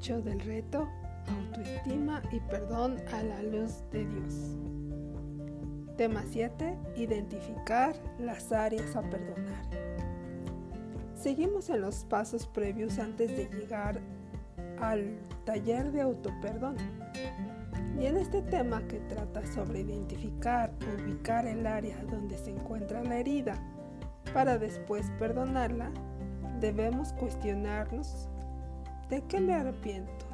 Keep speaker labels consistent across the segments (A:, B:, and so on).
A: 8 del reto Autoestima y perdón a la luz de Dios. Tema 7. Identificar las áreas a perdonar. Seguimos en los pasos previos antes de llegar al taller de autoperdón. Y en este tema que trata sobre identificar ubicar el área donde se encuentra la herida para después perdonarla, debemos cuestionarnos de qué me arrepiento,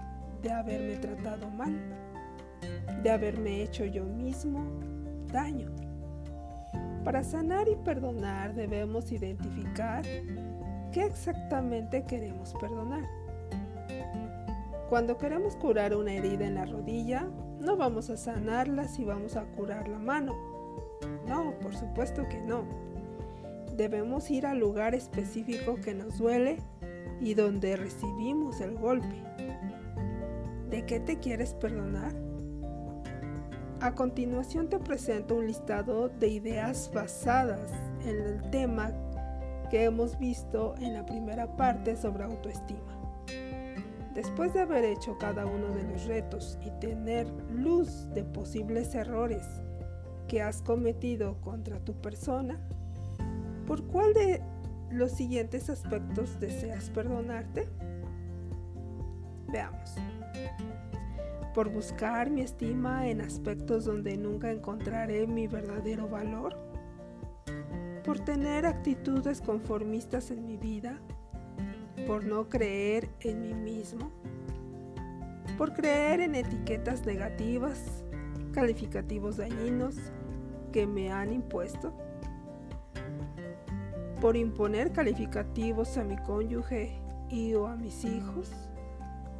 A: de haberme tratado mal, de haberme hecho yo mismo daño. Para sanar y perdonar debemos identificar qué exactamente queremos perdonar. Cuando queremos curar una herida en la rodilla, no vamos a sanarla si vamos a curar la mano. No, por supuesto que no. Debemos ir al lugar específico que nos duele y donde recibimos el golpe. ¿De qué te quieres perdonar? A continuación te presento un listado de ideas basadas en el tema que hemos visto en la primera parte sobre autoestima. Después de haber hecho cada uno de los retos y tener luz de posibles errores que has cometido contra tu persona, ¿por cuál de los siguientes aspectos deseas perdonarte? Veamos. Por buscar mi estima en aspectos donde nunca encontraré mi verdadero valor. Por tener actitudes conformistas en mi vida por no creer en mí mismo, por creer en etiquetas negativas, calificativos dañinos que me han impuesto, por imponer calificativos a mi cónyuge y o a mis hijos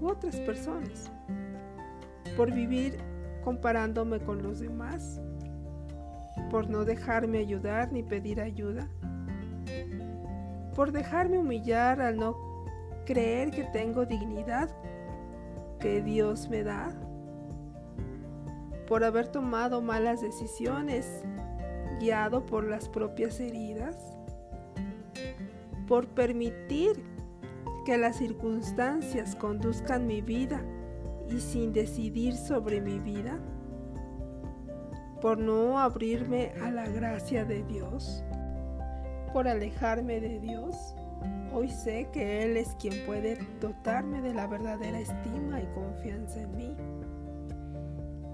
A: u otras personas, por vivir comparándome con los demás, por no dejarme ayudar ni pedir ayuda, por dejarme humillar al no creer que tengo dignidad que Dios me da, por haber tomado malas decisiones, guiado por las propias heridas, por permitir que las circunstancias conduzcan mi vida y sin decidir sobre mi vida, por no abrirme a la gracia de Dios, por alejarme de Dios Hoy sé que Él es quien puede dotarme de la verdadera estima y confianza en mí.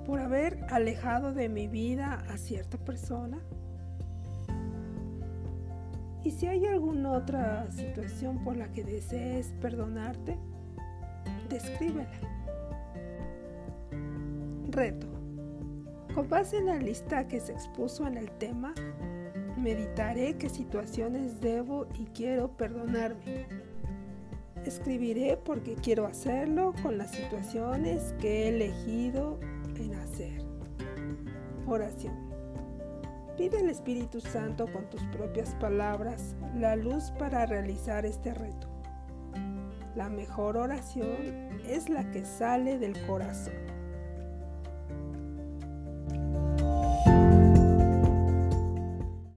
A: Por haber alejado de mi vida a cierta persona. Y si hay alguna otra situación por la que desees perdonarte, descríbela. Reto. Con base en la lista que se expuso en el tema, Meditaré qué situaciones debo y quiero perdonarme. Escribiré porque quiero hacerlo con las situaciones que he elegido en hacer. Oración. Pide al Espíritu Santo con tus propias palabras la luz para realizar este reto. La mejor oración es la que sale del corazón.